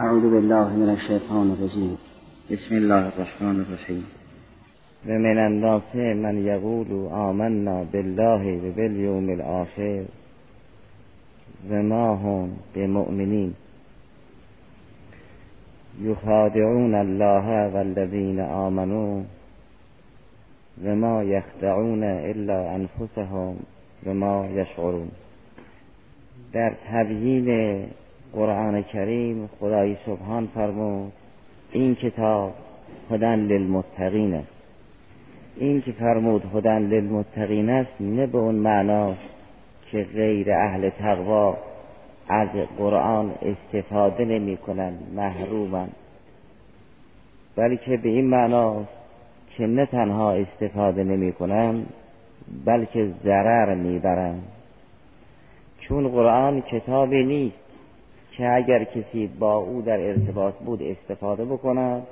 أعوذ بالله من الشيطان الرجيم. بسم الله الرحمن الرحيم. ومن الناس من يقول آمنا بالله وباليوم الآخر وما هم بمؤمنين. يخادعون الله والذين آمنوا وما يخدعون إلا أنفسهم وما يشعرون. در تبیین قرآن کریم خدای سبحان فرمود این کتاب هدن للمتقین است. این که فرمود هدن للمتقین است نه به اون معنا که غیر اهل تقوا از قرآن استفاده نمی کنند محرومند. بلکه به این معنا که نه تنها استفاده نمی کنند بلکه ضرر می‌برند چون قرآن کتابی نیست که اگر کسی با او در ارتباط بود استفاده بکند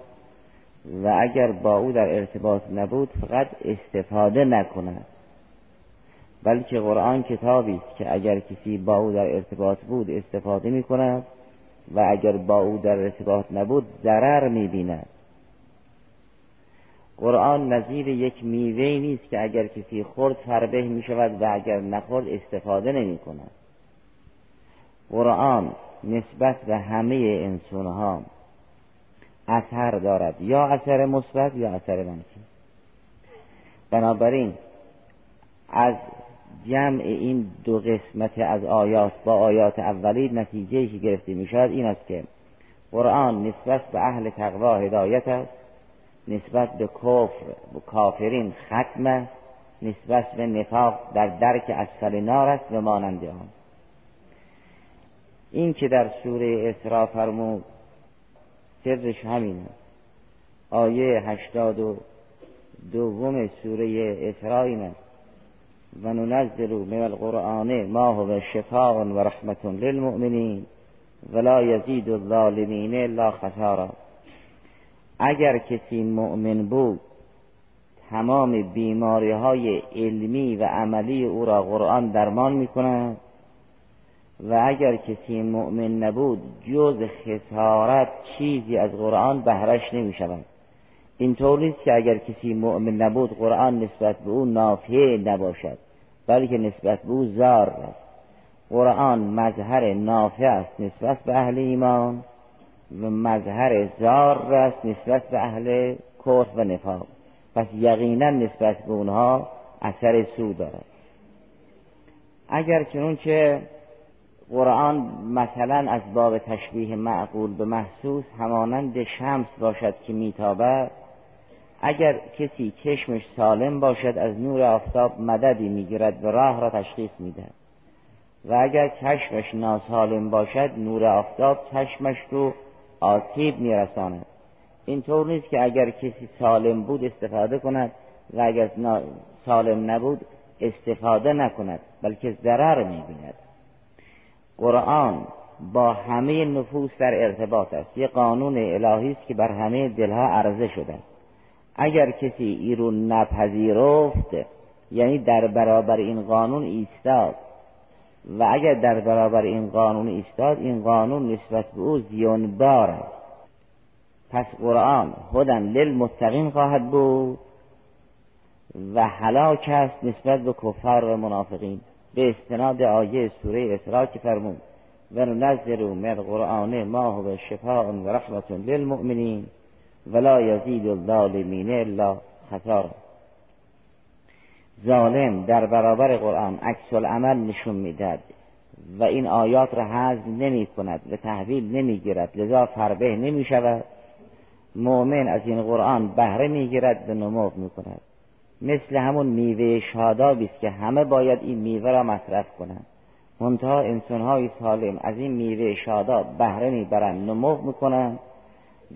و اگر با او در ارتباط نبود فقط استفاده نکند. بلکه قرآن کتابی است که اگر کسی با او در ارتباط بود استفاده می کند و اگر با او در ارتباط نبود ضرر می بیند قرآن نظیر یک میوه نیست که اگر کسی خورد فربه می شود و اگر نخورد استفاده نمی کند قرآن نسبت به همه انسان ها اثر دارد. یا اثر مثبت یا اثر منفی. بنابراین از جمع این دو قسمت از آیات با آیات اولی نتیجه که گرفته می شود این است که قرآن نسبت به اهل تقوا هدایت است نسبت به کفر و کافرین ختم است نسبت به نفاق در درک اسفل نار است و مانند آن. این که در سوره اسراء فرمود سرش همین است. آیه هشتاد و دوم سوره اسراء این است. و ننزل من القرآن ما هو شفاء و رحمت للمؤمنین ولا یزید الظالمین الا خسارا. اگر کسی مؤمن بود تمام بیماری های علمی و عملی او را قرآن درمان می کند و اگر کسی مؤمن نبود جز خسارت چیزی از قرآن بهرش نمی شود اینطور نیست که اگر کسی مؤمن نبود قرآن نسبت به او نافعه نباشد بلکه نسبت به او زار است. قرآن مظهر نافع است نسبت به اهل ایمان و مظهر زار است نسبت به اهل کفر و نفاق. پس یقینا نسبت به اونها اثر سو دارد. اگر چنون که قرآن مثلا از باب تشبیه معقول به محسوس همانند شمس باشد که میتابد. اگر کسی چشمش سالم باشد از نور آفتاب مددی می‌گیرد و راه را تشخیص می‌دهد. و اگر چشمش ناسالم باشد نور آفتاب چشمش رو آسیب میرساند. اینطور نیست که اگر کسی سالم بود استفاده کند و اگر سالم نبود استفاده نکند بلکه ضرر می‌بیند. قرآن با همه نفوس در ارتباط است. یه قانون الهی است که بر همه دلها عرضه شده. اگر کسی ای رو نپذیرفت یعنی در برابر این قانون ایستاد. و اگر در برابر این قانون ایستاد این قانون نسبت به او زیانبار است. پس قرآن هدن للمتقین خواهد بود و هلاک است نسبت به کفار و منافقین. به استناد آیه سوره اسراء که فرمود و ننزل من القرآن ما هو شفاء و رحمت للمؤمنین ولا یزید الظالمین الا خسارا. ظالم در برابر قرآن عکس العمل نشون می‌دهد و این آیات را حذف نمی کند و تحویل نمی گیرد لذا فربه نمی شود مؤمن از این قرآن بهره می گیرد و نمو می کند مثل همون میوه شادابی است که همه باید این میوه را مصرف کنند. منتها انسانهای سالم از این میوه شاداب بهره می‌برند نمو می‌کنند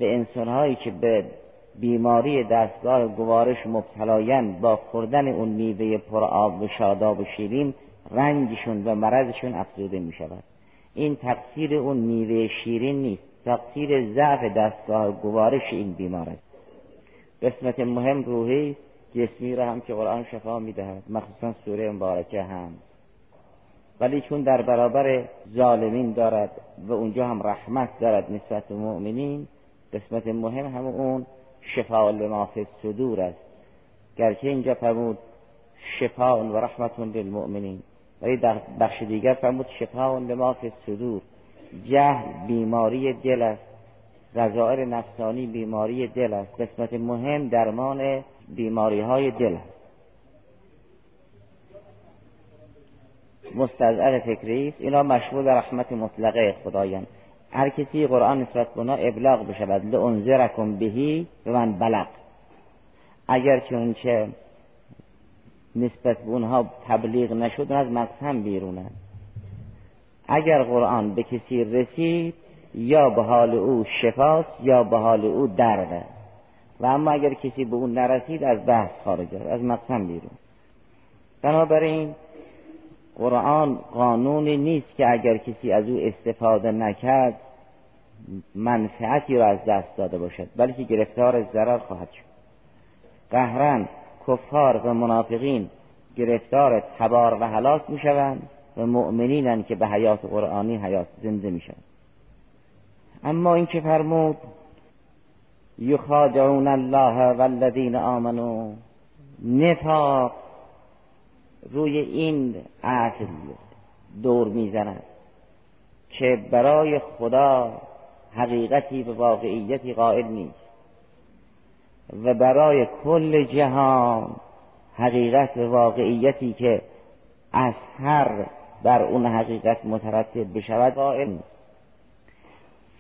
و انسانهایی که به بیماری دستگاه گوارش مبتلایند با خوردن اون میوه پر آب و شاداب و شیرین رنجشون و مرضشون افزوده می شود این تقصیر اون میوه شیرین نیست تقصیر ضعف دستگاه گوارش این بیمار است. قسمت مهم روحی است جسمی را هم که قرآن شفا می‌دهد. مخصوصا سوره مبارکه هم. ولی چون در برابر ظالمین دارد و اونجا هم رحمت دارد نسبت مؤمنین قسمت مهم هم اون شفاء لما فی صدور است. گرچه اینجا فرمود شفاء و رحمت للمؤمنین ولی در بخش دیگر فرمود شفاء لما فی صدور. جهل بیماری دل است. رضائر نفسانی بیماری دل است. قسمت مهم درمان بیماری های دل. مستضعف فکری است. اینا مشمول رحمت مطلقه خدایان. هر کسی قرآن نسبت به ابلاغ بشود. لانذرکم بهی به من بلغ اگر چه نسبت به اونها تبلیغ نشد از مقسم بیرونن اگر قرآن به کسی رسید یا به حال او شفاست یا به حال او درده. و اما اگر کسی به اون نرسید از بحث خارج از مقسم بیرون. بنابراین قرآن قانونی نیست که اگر کسی از او استفاده نکرد منفعتی را از دست داده باشد بلکه گرفتار ضرر خواهد شد. قهرن کفار و منافقین گرفتار تبار و هلاک می شوند و مؤمنینن که به حیات قرآنی حیات زنده می شوند اما این که فرمود یخادعون الله والذین آمنو. نفاق روی این اصل دور می‌زند که برای خدا حقیقتی و واقعیتی قائل نیست و برای کل جهان حقیقت و واقعیتی که اثر بر اون حقیقت مترتب بشود قائل نیست.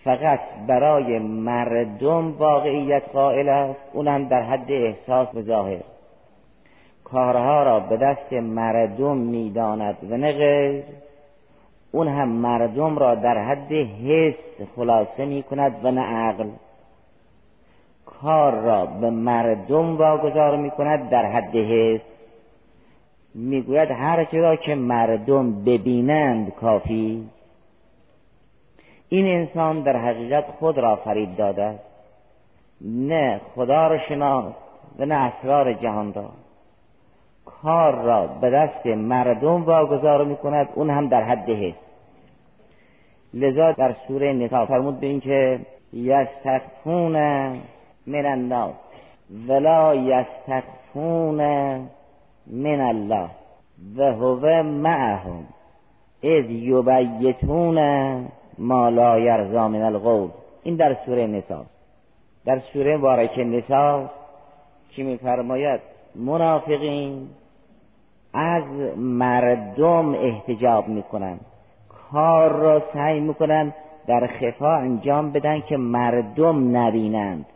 فقط برای مردم واقعیت قائل است. اونم در حد احساس و ظاهر. کارها را به دست مردم می‌داند و نه غیر. اون هم مردم را در حد حس خلاصه می کند و نه عقل. کار را به مردم واگذار می کند در حد حس. می‌گوید هر را که مردم ببینند کافی. این انسان در حقیقت خود را فریب داده است. نه خدا را شناخت و نه اسرار جهان را. کار را به دست مردم واگذار می کند اون هم در حد حس لذا در سوره نسا فرمود به اینکه یستخفون من الناس ولا یستخفون من الله و هو معهم اذ یبیتون ما لا یرزا من القول این در سوره نسا در سوره مبارکه نسا که میفرماید؟ منافقین از مردم احتجاب می‌کنن. کار را سعی می‌کنن در خفا انجام بدن که مردم نبینند.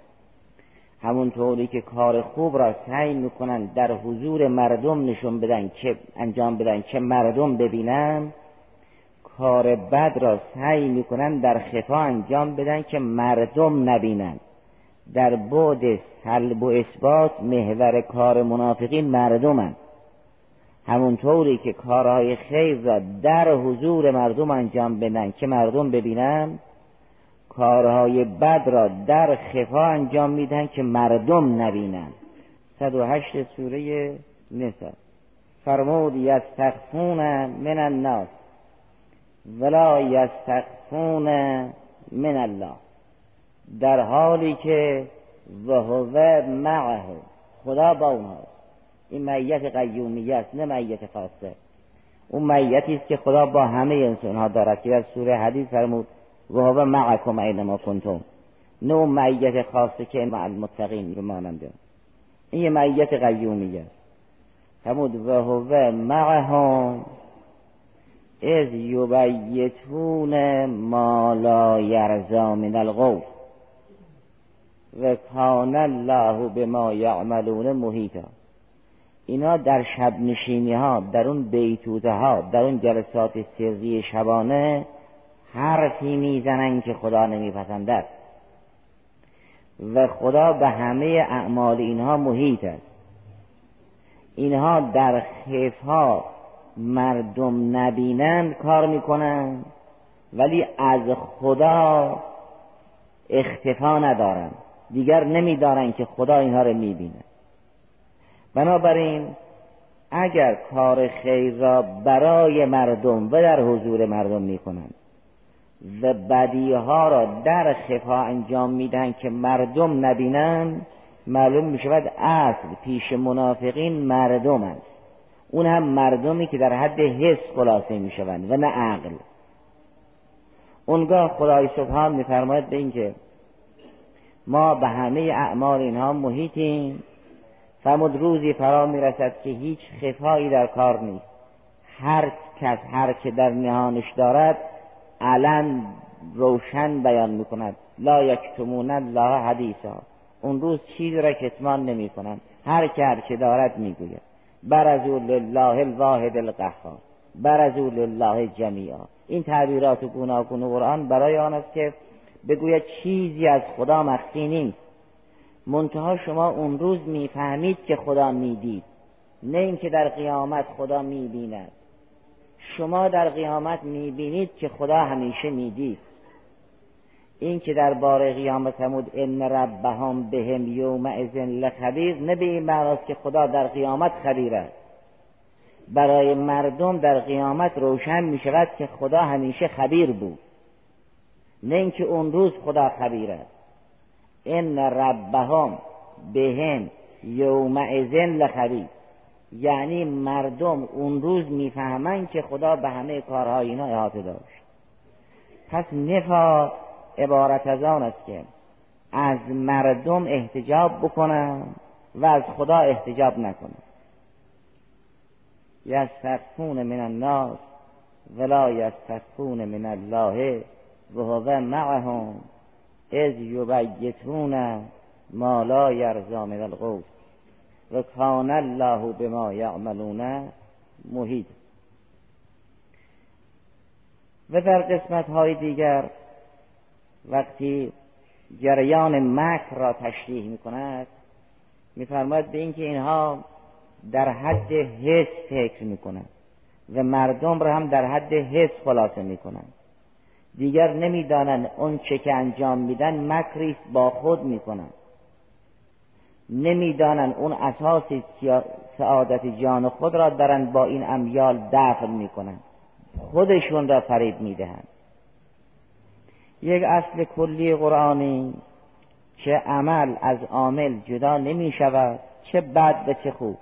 همونطوری که کار خوب را سعی می‌کنن در حضور مردم نشون بدن که انجام بدن که مردم ببینن کار بد را سعی می‌کنن در خفا انجام بدن که مردم نبینن. در بعد سلب و اثبات محور کار منافقین مردمند همونطوری که کارهای خیر را در حضور مردم انجام بدن که مردم ببینن کارهای بد را در خفا انجام میدن که مردم نبینن. 108 سوره نسا. فرمود یستخفون من الناس. ولا یستخفون من الله. در حالی که وهو معه. خدا با اونها این معیت قیومیه است نه معیت خاصه اون معیتی است که خدا با همه انسان ها دارد که در سوره حدیث فرمود و هو معکم اینما کنتم. نه اون معیت خاصه که مع المتقین به ماننده. این یه معیت قیومیه است. فرمود و هو معهم از یبیتون ما لا یرزا من القول و کان الله به ما یعملون محیطا. اینا در شب نشینی ها در اون بیتوته ها در اون جلسات سری شبانه حرفی می‌زنن که خدا نمیپسندد. و خدا به همه اعمال اینها محیط است اینها در خفها مردم نبینند کار می‌کنند ولی از خدا اختفا ندارند دیگر نمیدارند که خدا اینها رو می‌بیند بنابراین اگر کار خیر را برای مردم و در حضور مردم می‌کنند و بدیها را در خفا انجام میدن که مردم نبینند معلوم می شود اصل پیش منافقین مردم است اون هم مردمی که در حد حس خلاصه می شوند و نه عقل. اونگاه خدای سبحان میفرماید به اینکه ما به همه اعمال اینها محیطیم. فرمود روزی فرا می‌رسد که هیچ خفایی در کار نیست. هر کس هر که در نهانش دارد علن روشن بیان می‌کند. لا یکتمون الله حدیثا. اون روز چیزی را کتمان نمی کنند هر که هر که دارد می‌گوید. برزو لله الواحد القهار برزو لله جمیعا این تعبیرات گوناگون قرآن برای آن است که بگوید چیزی از خدا مخفی نیست. منتها شما اون روز می‌فهمید که خدا می‌دید نه اینکه در قیامت خدا می‌بیند. شما در قیامت می‌بینید که خدا همیشه می‌دید. این که در بار قیامت فرمود ان ربهم بهم یوم اذن لخبیر. نه به این معناست که خدا در قیامت خبیر است. برای مردم در قیامت روشن می شود که خدا همیشه خبیر بود. نه اینکه اون روز خدا خبیر است. ان ربهم بهم یوم اذن لخبیر. یعنی مردم اون روز می‌فهمند که خدا به همه کارهای اینا احاطه داشت. پس نفاق عبارت از آن است که از مردم احتجاب بکنم و از خدا احتجاب نکنم. یستخفون من الناس ولا یستخفون من الله و هو معهم اذ یبیتون ما لا یرضا من القول و کان الله بما یعملون محیط. و در قسمت های دیگر وقتی جریان مکر را تشریح می کند میفرماید به اینکه اینها در حد حس فکر می کنند و مردم را هم در حد حس خلاصه می کنند دیگر نمی‌دانند اون چه که انجام میدن مکری با خود می‌کنند. نمی‌دانند اون اساس سعادت جان خود را دارند با این امیال دفن می‌کنند. خودشون را فریب می‌دهند. یک اصل کلی قرآنی. چه عمل از عامل جدا نمی شود چه بد و چه خوب.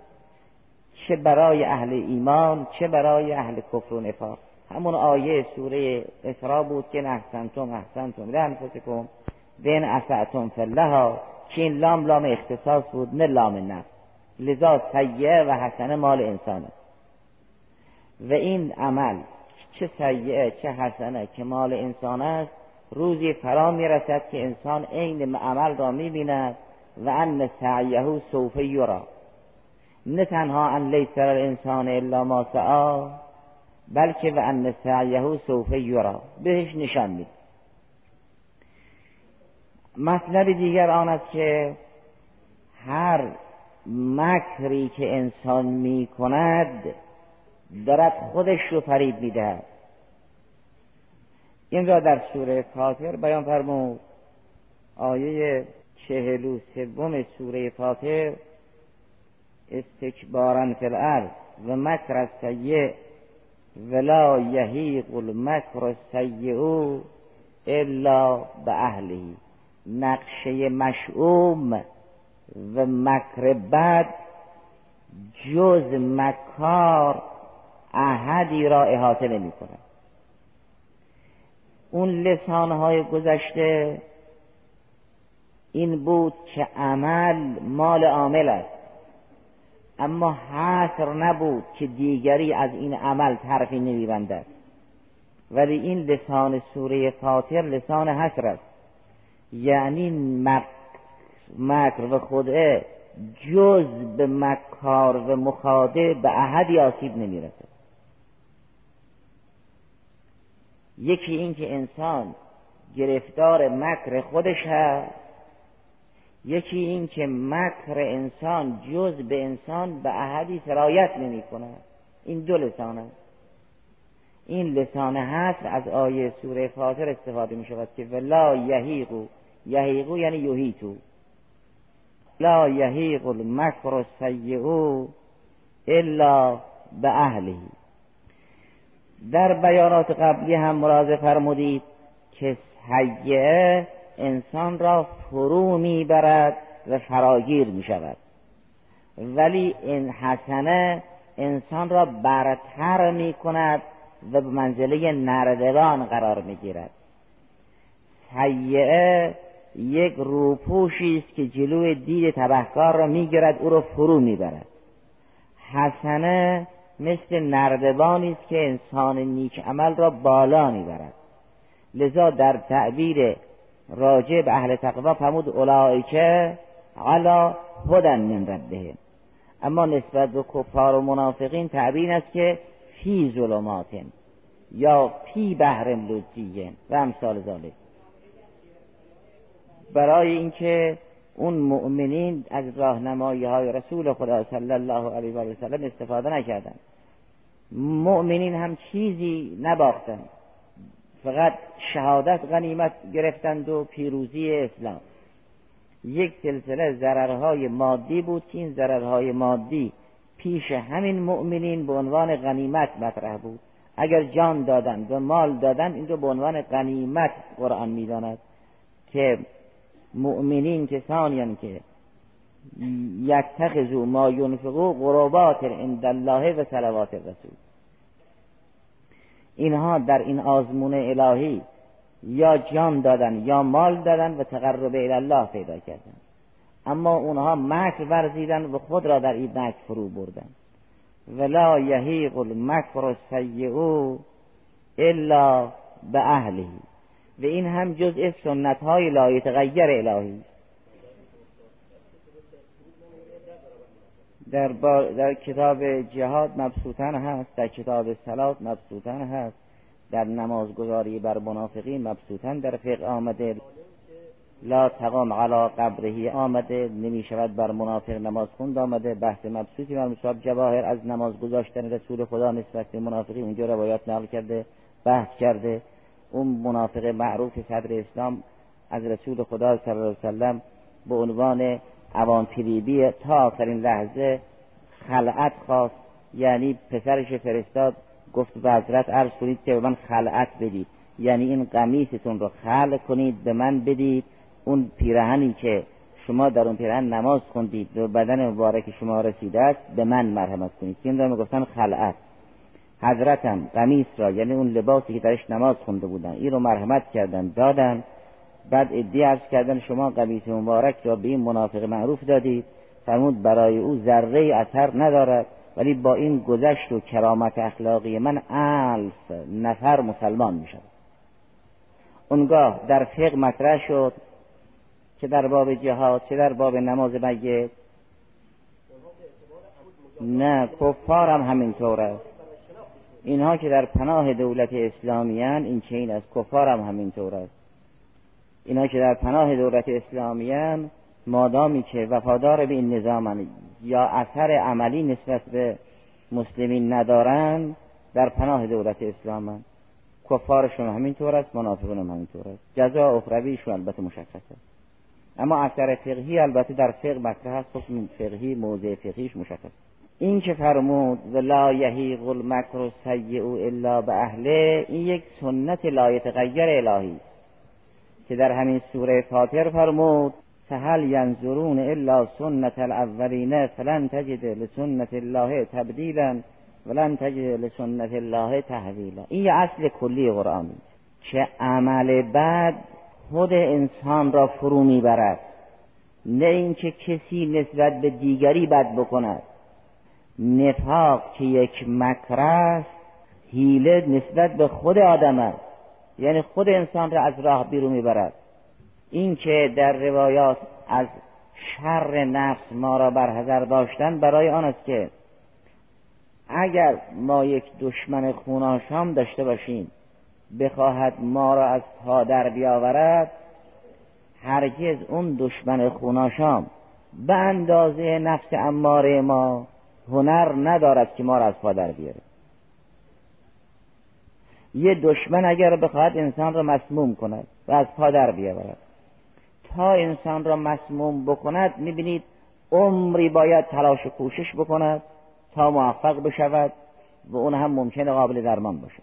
چه برای اهل ایمان چه برای اهل کفر و نفاق. همون آیه سوره اسراء بود که احسنتم احسنتم لانفسکم بین اسعتم فلها. که این لام لام اختصاص بود نه لام نفس. لذا سیعه و حسنه مال انسان است و این عمل چه سیعه چه حسنه که مال انسان است روزی فرا می‌رسد که انسان عین عمل را می‌بیند و ان سعیه سوف یرا. نه تنها ان لیس الانسان الا ما سعا بلکه و ان سعیه سوف یرا. بهش نشان میده مطلب دیگر آن است که هر مکری که انسان می کند دارد خودش رو فریب می‌دهد. این را در سوره فاطر بیان فرمود. آیه چهل و سوم سوره فاطر استکبارا فی الارض و مکر السیء ولا یهیق المکر السیء الا به اهله. نقشه مشعوم و مکر بد جز مکار احدی را احاطه نمی کند. اون لسانهای گذشته این بود که عمل مال عامل است. اما حصر نبود که دیگری از این عمل طرفی نمیبندد. ولی این لسان سوره فاطر لسان حصر است. یعنی مکر و خدعه جز به مکار و مخاده به احدی آسیب نمی‌رسد. یکی این که انسان گرفتار مکر خودش هست یکی این که مکر انسان جز به انسان به احدی سرایت نمی کند این دو لسان این لسان هست از آیه سوره فاطر استفاده می شود که ولا یهیقو یهیقو یعنی یوهیتو لا یهیق المکر السیئو الا به اهلی در بیانات قبلی هم مراجعه فرمودید که سیعه انسان را فرو می‌برد و فراگیر می شود ولی این حسنه انسان را برتر می کند و به منزله نردبان قرار می گیرد سیعه یک روپوشی است که جلوی دید تبهکار را می‌گیرد او را فرو می‌برد. حسنه مثل نردبانی است که انسان نیک عمل را بالا می‌برد. لذا در تعبیر راجع به اهل تقوا فرمود اولئک علا هدن من ربهم. اما نسبت به کفار و منافقین تعبیر است که فی ظلمات یا فی بحر لجیه و امثال ذالک برای اینکه اون مؤمنین از راهنمایی های رسول خدا صلی الله علیه و سلم استفاده نکردند. مؤمنین هم چیزی نباختند. فقط شهادت غنیمت گرفتند و پیروزی اسلام. یک سلسله ضررهای مادی بود که این ضررهای مادی پیش همین مؤمنین به عنوان غنیمت مطرح بود. اگر جان دادند و مال دادند این رو به عنوان غنیمت قرآن می‌داند که مؤمنین کسانی که یتخذو ما ینفقو قربات عند الله و صلوات الرسول اینها در این آزمون الهی یا جان دادن یا مال دادن و تقرب الله پیدا کردن. اما اونها مکر ورزیدن و خود را در این مکر فرو بردن. ولا یهیق المکر السیئو الا به اهلی و این هم جزء سنت های لا تغییر الهی در, در کتاب جهاد مبسوطن هست در کتاب سلات مبسوطن هست در نمازگذاری بر منافقین مبسوطن در فقه آمده. لا تقام علا قبرهی آمده نمی شود بر منافق نماز خوند آمده. بحث مبسوطی بر مصاب جواهر از نماز گذاشتن رسول خدا نسبت به منافقی اونجا روایات نقل کرده بحث کرده. اون منافق معروف صدر اسلام از رسول خدا صلی الله علیه وسلم به عنوان اوان پریبی تا آخرین لحظه خلعت خواست. یعنی پسرش فرستاد گفت به حضرت عرض کنید که به من خلعت بدید. یعنی این قمیستون رو خلع کنید به من بدید. اون پیرهنی که شما در اون پیرهن نماز خوندید و بدن مبارک شما رسیده است به من مرحمت کنید. این رو می‌گفتن خلعت. حضرتم قمیس را یعنی اون لباسی که درش نماز خونده بودن این رو مرحمت کردن دادن. بعد ادی عرض کردن شما قمیس مبارک را به این منافق معروف دادید. فرمود برای او ذره اثر ندارد ولی با این گذشت و کرامت اخلاقی من الف نفر مسلمان می شود اونگاه در فقه مطرح شد که در باب جهاد چه در باب نماز میت. نه کفار هم همینطور است. اینها که در پناه دولت اسلامیان این چین است؟ کفار هم همینطور است. اینها که در پناه دولت اسلامیان مادامی که وفادار به این نظام یا اثر عملی نسبت به مسلمین ندارند در پناه دولت اسلام کفارشون همینطور است منافقون هم همینطور است. جزا اخرویشون البته مشخصه. اما اثر فقهی البته در فقه مطرح است. حکم فقهی موضع فقهیش مشخص این که فرمود و لا یهیق المکر سیء الا به اهله این یک سنت لا یتغیر الهی. که در همین سوره فاطر فرمود فهل ینظرون الا سنت الاولین فلن تجد لسنت الله تبدیلا ولن تجد لسنت الله تحویلا. این یه اصل کلی قرآن که عمل بعد خود انسان را فرو می‌برد. نه اینکه کسی نسبت به دیگری بد بکند. نفاق که یک مکر است حیله نسبت به خود آدم است. یعنی خود انسان را از راه بیرون می‌برد. این که در روایات از شر نفس ما را برحضر داشتن برای آن است که اگر ما یک دشمن خوناشام داشته باشیم بخواهد ما را از پا در بیاورد هرگز اون دشمن خوناشام به اندازه نفس اماره ما هنر ندارد که ما را از پا در بیاره. یه دشمن اگر بخواهد انسان را مسموم کند و از پا در بیاورد. تا انسان را مسموم بکند می‌بینید عمری باید تلاش و کوشش بکند تا موفق بشود و اون هم ممکنه قابل درمان باشه.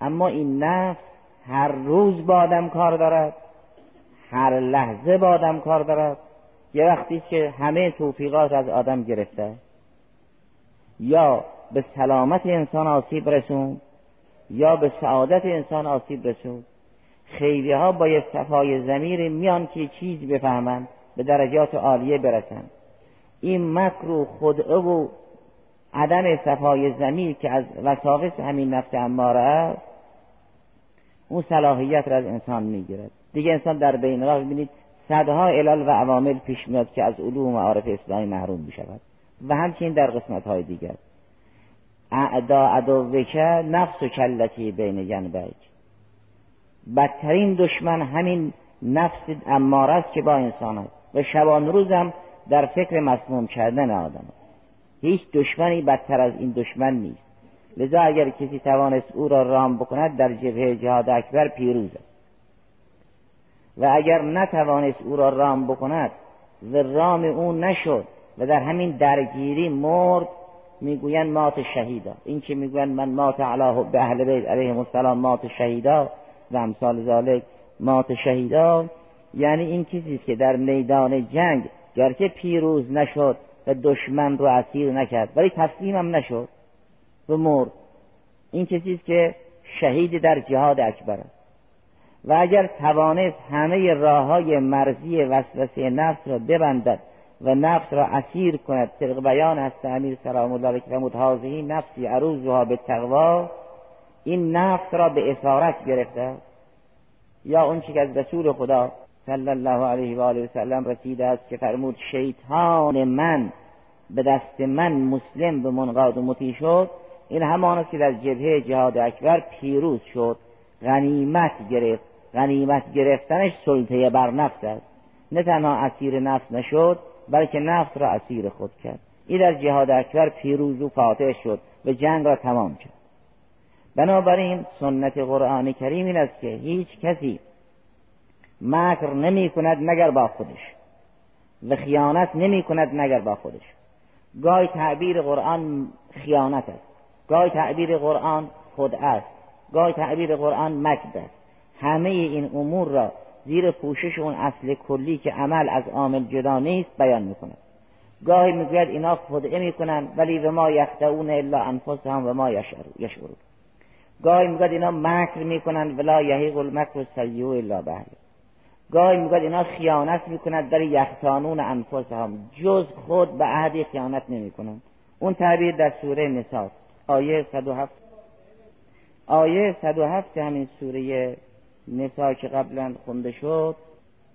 اما این نفس هر روز با آدم کار دارد هر لحظه با آدم کار دارد. یه وقتی که همه توفیقات از آدم گرفته یا به سلامت انسان آسیب رسون یا به سعادت انسان آسیب رسون خیلی ها با یه صفای زمیر میان که چیز بفهمند به درجات عالیه برسن این مکر و خدعه و عدم صفای زمیر که از وساوس همین نفس اماره است اون صلاحیت را از انسان می‌گیرد. دیگه انسان در بین راه ببینید صدها علل و عوامل پیش میاد که از علوم و معارف اسلامی محروم بشود و همچنین در قسمت های دیگر. اعدا عدوکه نفس و کلتی بین جنبک بدترین دشمن همین نفس اماره است که با انسان است. و شبان روزم در فکر مسموم کردن آدم است. هیچ دشمنی بدتر از این دشمن نیست. لذا اگر کسی توانست او را رام بکند در جبهه جهاد اکبر پیروز است. و اگر نتوانست او را رام بکند و رام او نشد و در همین درگیری مرد می‌گویند مات شهیدا. این که می‌گویند من مات علی به اهل بیت علیهم السلام مات شهیدا و امثال ذالک مات شهیدا یعنی این کسی که در میدان جنگ گرچه پیروز نشد و دشمن رو اسیر نکرد ولی تسلیمم نشد و مرد. این کسی که شهید در جهاد اکبر است. و اگر توانست همه راه های مرزی وسوسه نفس را ببندد و نفس را اسیر کند. طبق بیان هست امیر سلام الله علیه و متحاضی نفسی عروضها به تقوا این نفس را به اسارت گرفته. یا اون که از رسول خدا صلی الله علیه و آله و سلم رسیده است که فرمود شیطان من به دست من مسلم به منقاد و مطیع شد. این همان است که در جبهه جهاد اکبر پیروز شد. غنیمت گرفت. غنیمت گرفتنش سلطه بر نفس است. نه تنها اسیر نفس نشد بلکه نفس را اسیر خود کرد. این در جهاد اکبر پیروز و فاتح شد و جنگ را تمام کرد. بنابراین سنت قرآن کریم این است که هیچ کسی مکر نمی کند مگر با خودش و خیانت نمی کند مگر با خودش. گاهی تعبیر قرآن خیانت است. گاهی تعبیر قرآن خود است. گاهی تعبیر قرآن مکد است. همه این امور را زیر پوشش اون اصل کلی که عمل از عامل جدا نیست بیان می‌کنه. گاهی می‌گوید اینا خدعه می‌کنن ولی و ما یخدعون الا انفسهم و ما یشعرون گاهی می‌گوید اینا مکر می‌کنن ولا یحیق المکر سیئ الا بهله. گاهی می‌گوید اینا خیانت می‌کنند در یختانون انفسهم. جز خود به عهد خیانت نمی‌کنند اون تعبیر در سوره نساء. آیه 107 آیه 107 همین سوره نسا که قبلا خونده شد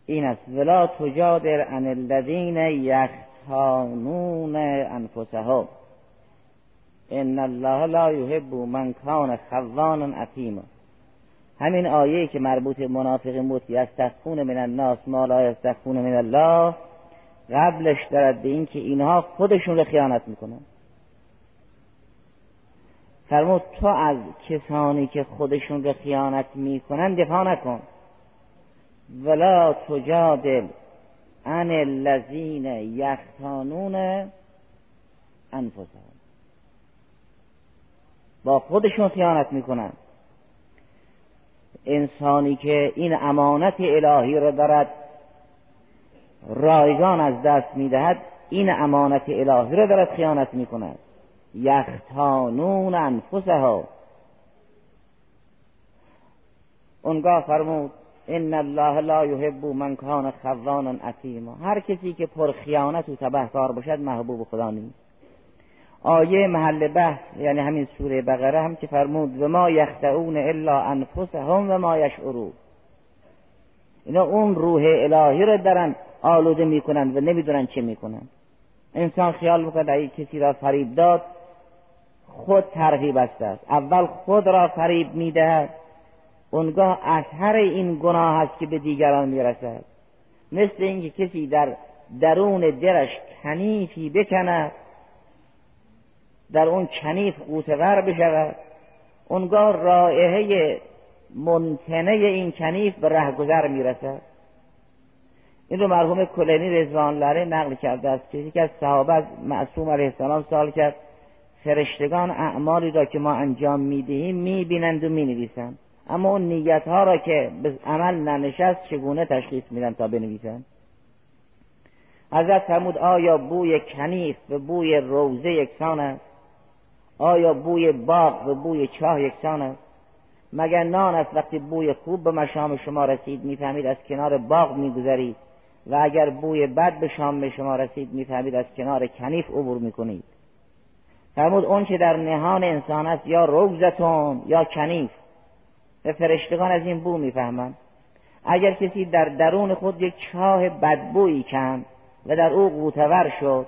این است. ولا تجادر عن الذین یختانون انفسهم. ان الله لا یحب من کان خوانا اثیما همین آیه که مربوط به منافقین بود یستخفون من الناس ما لا یستخفون من الله قبلش دارد به اینکه اینها خودشون رو خیانت می‌کنن. فرمود تو از کسانی که خودشون رو خیانت می‌کنن دفاع نکن. ولا تجادل عن الذین یختانون انفسهم. با خودشون خیانت می‌کنن. انسانی که این امانت الهی را دارد رایگان از دست می‌دهد این امانت الهی را دارد خیانت می‌کند. یختانون انفسها. اونگاه فرمود ان الله لا یحب من کان خوانا اثیما هر کسی که پر خیانت و تبهکار باشد محبوب خدا نیست. آیه محل بحث یعنی همین سوره بقره هم که فرمود و ما یخدعون الا انفسهم و ما یشعرون. اینا اون روح الهی رو دارن آلوده می‌کنن و نمی‌دونن چه می‌کنن. انسان خیال می‌کنه اگه کسی را فریب داد خود ترغیب است. اول خود را فریب می‌دهد. اونگاه اثر این گناه است که به دیگران می‌رسد. مثل اینکه کسی در درون درش کنیفی بکند در اون کنیف قوتور بشود. اونگاه رائحه منتنه این کنیف به رهگذر می‌رسد. این رو مرحوم کلینی رضوان لره نقل کرده است که یکی از صحابه از معصوم علیه السلام سوال کرد. فرشتگان اعمالی را که ما انجام می‌دهیم می‌بینند و می‌نویسند. اما اون نیت ها را که به عمل ننشست چگونه تشخیص میدن تا بنویسند حضرت فرمود آیا بوی کنیف و بوی روزه یکسان است؟ آیا بوی باغ و بوی چاه یکسان است؟ مگر نان است وقتی بوی خوب به مشام شما رسید می‌فهمید از کنار باغ میگذرید و اگر بوی بد به شام شما رسید می‌فهمید از کنار کنیف عبور می‌کنید؟ فرمود اون که در نهان انسان است یا روزتون یا کنیف. به فرشتگان از این بو می‌فهمند اگر کسی در درون خود یک چاه بدبویی کند و در او قوتور شد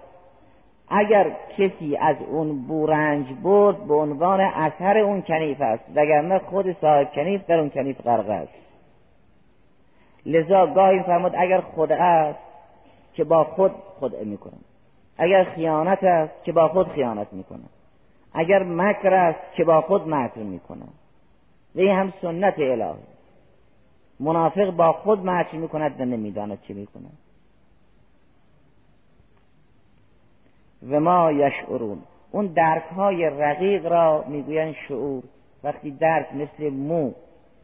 اگر کسی از اون بورنج برد به عنوان اثر اون کنیف است. وگرنه خود صاحب کنیف در اون کنیف غرق است. لذا گاهی فرمود اگر خود است که با خود خدعه می‌کنم. اگر خیانت است که با خود خیانت می‌کنم اگر مکر است که با خود مکر می‌کنم و این هم سنت الهی. منافق با خود مکر می‌کند و نمی‌داند چه می‌کند و ما یشعرون. اون درک های رقیق را می‌گویند شعور. وقتی درک مثل مو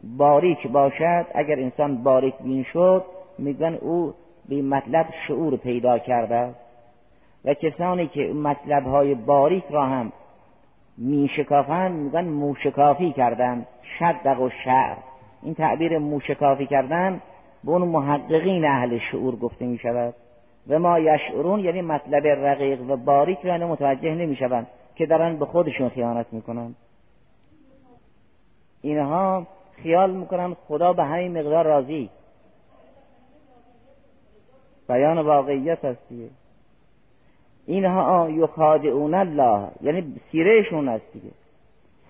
باریک باشد اگر انسان باریک بین شد میگن او به مطلب شعور پیدا کرده و کسانی که مطلب های باریک را هم میشکافند میگن موشکافی کردن شدق و شعر. این تعبیر موشکافی کردن به اون محققین اهل شعور گفته می شود و ما یشعرون یعنی مطلب رقیق و باریک را متوجه نمی شوند که دارن به خودشون خیانت می‌کنن. اینها خیال می‌کنن خدا به همین مقدار راضی. بیان واقعیت است اینها یخادعون الله. یعنی سیرهشون است دیگه.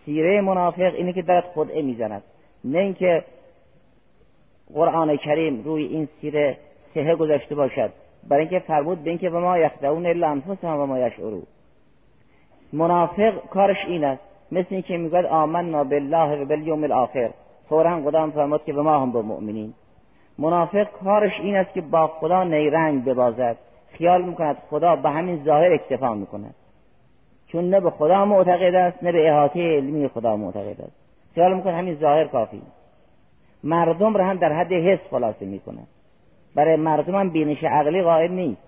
سیره منافق اینه که دارد خدعه می‌زند. نه اینکه قرآن کریم روی این سیره سهه گذاشته باشد. برای اینکه فرمود به اینکه و ما یخدعون الا انفسهم و ما یشعرون. منافق کارش این است. مثل اینکه می‌گوید آمنا بالله و بالیوم الاخر. فورا خدا فرمود که به ما هم به مؤمنین. منافق کارش این است که با خدا نیرنگ ببازد. خیال می‌کند خدا به همین ظاهر اکتفا می‌کند. چون نه به خدا معتقد است نه به احاطه علمی خدا معتقد است. خیال می‌کند همین ظاهر کافی مردم را هم در حد حس خلاصه می‌کند. برای مردم هم بینش عقلی قائل نیست.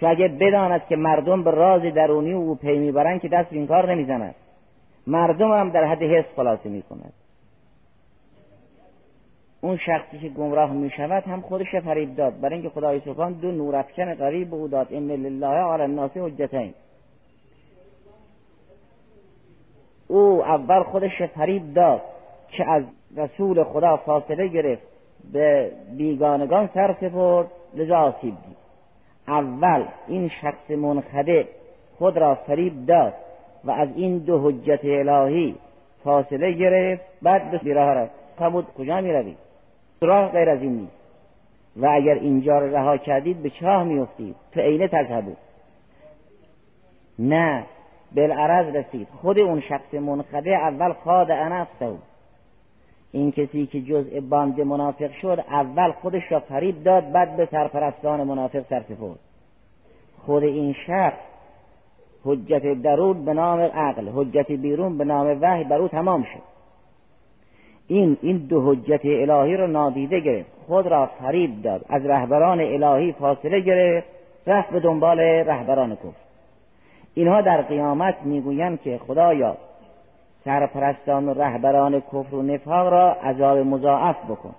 چون اگه بداند که مردم به راز درونی او پی می‌برند که دست این کار نمی‌زند. مردم هم در حد حس خلاصه می‌کند. اون شخصی که گمراه می شود هم خودش فریب داد. برای اینکه خدای سبحان دو نورافکن قریب او داد. ان لله علی الناس حجتین. او اول خودش فریب داد که از رسول خدا فاصله گرفت. به بیگانگان سر سپرد لذا آسیب دید. اول این شخص منخده خود را فریب داد و از این دو حجت الهی فاصله گرفت. بعد به بیراه رفت. کجا می روید سراغ غیر از این نیست. و اگر اینجا را رها کردید به چاه میافتید. تو عینه تذهبو نه بالعرض رسید. خود اون شخص منخده اول خاد انفسه این کسی که جزء باند منافق شد اول خودش را فریب داد بعد به سرپرستان منافق سرسپرد. خود این شخص حجت درون به نام عقل حجت بیرون به نام وحی بر او تمام شد. این این دو حجت الهی را نادیده گرفت. خود را فریب داد. از رهبران الهی فاصله گرفت. رفت به دنبال رهبران کفر. اینها در قیامت می‌گویند که خدایا سرپرستان و رهبران کفر و نفاق را عذاب مضاعف بکن.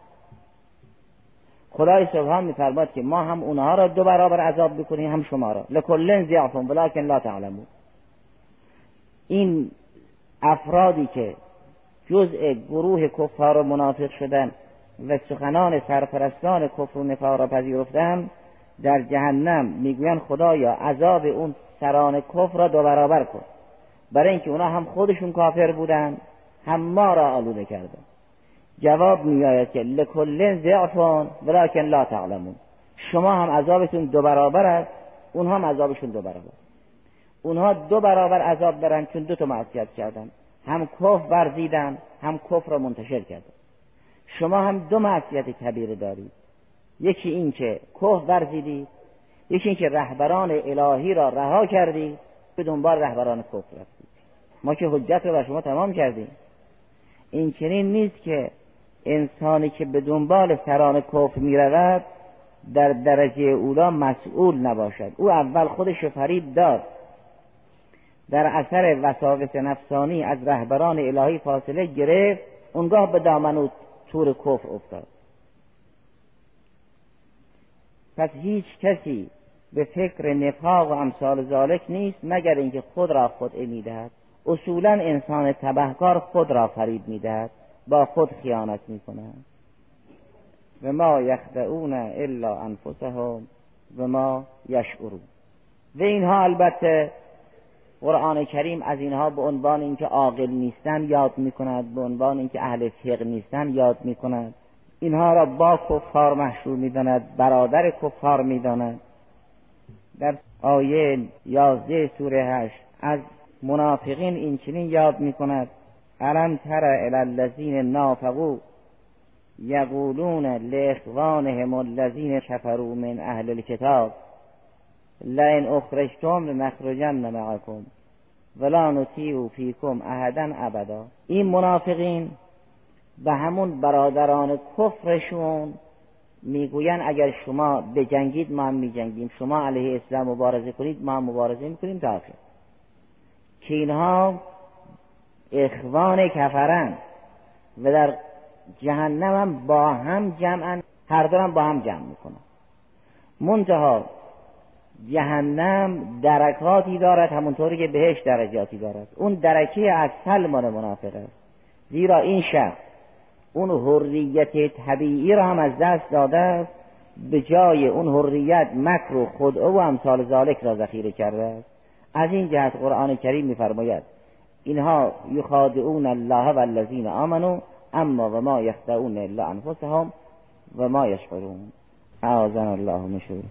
خدای سبحان میفرماد که ما هم اونها را دو برابر عذاب بکنیم هم شما را. لکلن زیعفون ولکن لا تعلمون. این افرادی که جزء گروه کفار و منافق شدن و سخنان سرپرستان کفر و نفاق را پذیرفتن در جهنم می‌گویند خدایا عذاب اون سران کفر را دو برابر کن. برای اینکه اونا هم خودشون کافر بودن هم ما را آلوده کردن. جواب میآید که لکل ضعفون ولکن لا تعلمون. شما هم عذابتون دو برابر است اونها هم عذابشون دو برابر. اونها دو برابر عذاب دارن چون دو تا معصیت کردن. هم کف ورزیدن هم کفر را منتشر کردن. شما هم دو معصیت کبیره دارید. یکی این که کوه ورزیدید یکی این که رهبران الهی را رها کردید به دنبال رهبران کفر رفتید ما که حجت رو بر شما تمام کردیم. این چنین نیست که انسانی که به دنبال سران کفر می رود در درجه اولا مسئول نباشد. او اول خودش رو فریب داد. در اثر وساوس نفسانی از رهبران الهی فاصله گرفت اونگاه به دامن و تور کفر افتاد. پس هیچ کسی به فکر نفاق و امثال ذالک نیست مگر اینکه خود را خود می‌دهد اصولا انسان تبهکار خود را فریب می‌دهد. با خود خیانت می‌کند. و ما یخدعون الا انفسهم و ما یشعرون. و اینها البته قرآن کریم از اینها به عنوان اینکه عاقل نیستن یاد می‌کند به عنوان اینکه اهل فقه نیستن یاد می‌کند. اینها را با کفار محشور می‌داند برادر کفار می‌داند. در آیه یازده سوره هشت از منافقین این چنین یاد می‌کند الم تر الی الذین نافقوا یقولون لاخوانهم الذین کفروا من اهل الكتاب لئن اخرجتم لنخرجن معكم ولا نطیع فیکم احدا ابدا. این منافقین به همون برادران کفرشون می‌گوین اگر شما بجنگید ما هم میجنگیم. شما علیه اسلام مبارزه کنید ما هم مبارزه می‌کنیم تا آخر. که اینها اخوان کفرن و در جهنم هم با هم جمعن هر دو با هم جمع می‌کنن. منتها جهنم درکاتی دارد همونطوری که بهش درجاتی دارد. اون درکه از سلمان منافق است. زیرا این شخص اون حریت طبیعی را هم از دست داده است. به جای اون حریت مکر و خدعه و امثال ذالک را ذخیره کرده است. از این جهت قرآن کریم میفرماید اینها یخادعون الله و الذین آمنوا اما و ما یخدعون الا انفسهم و ما یشعرون اعاذنا الله من شرور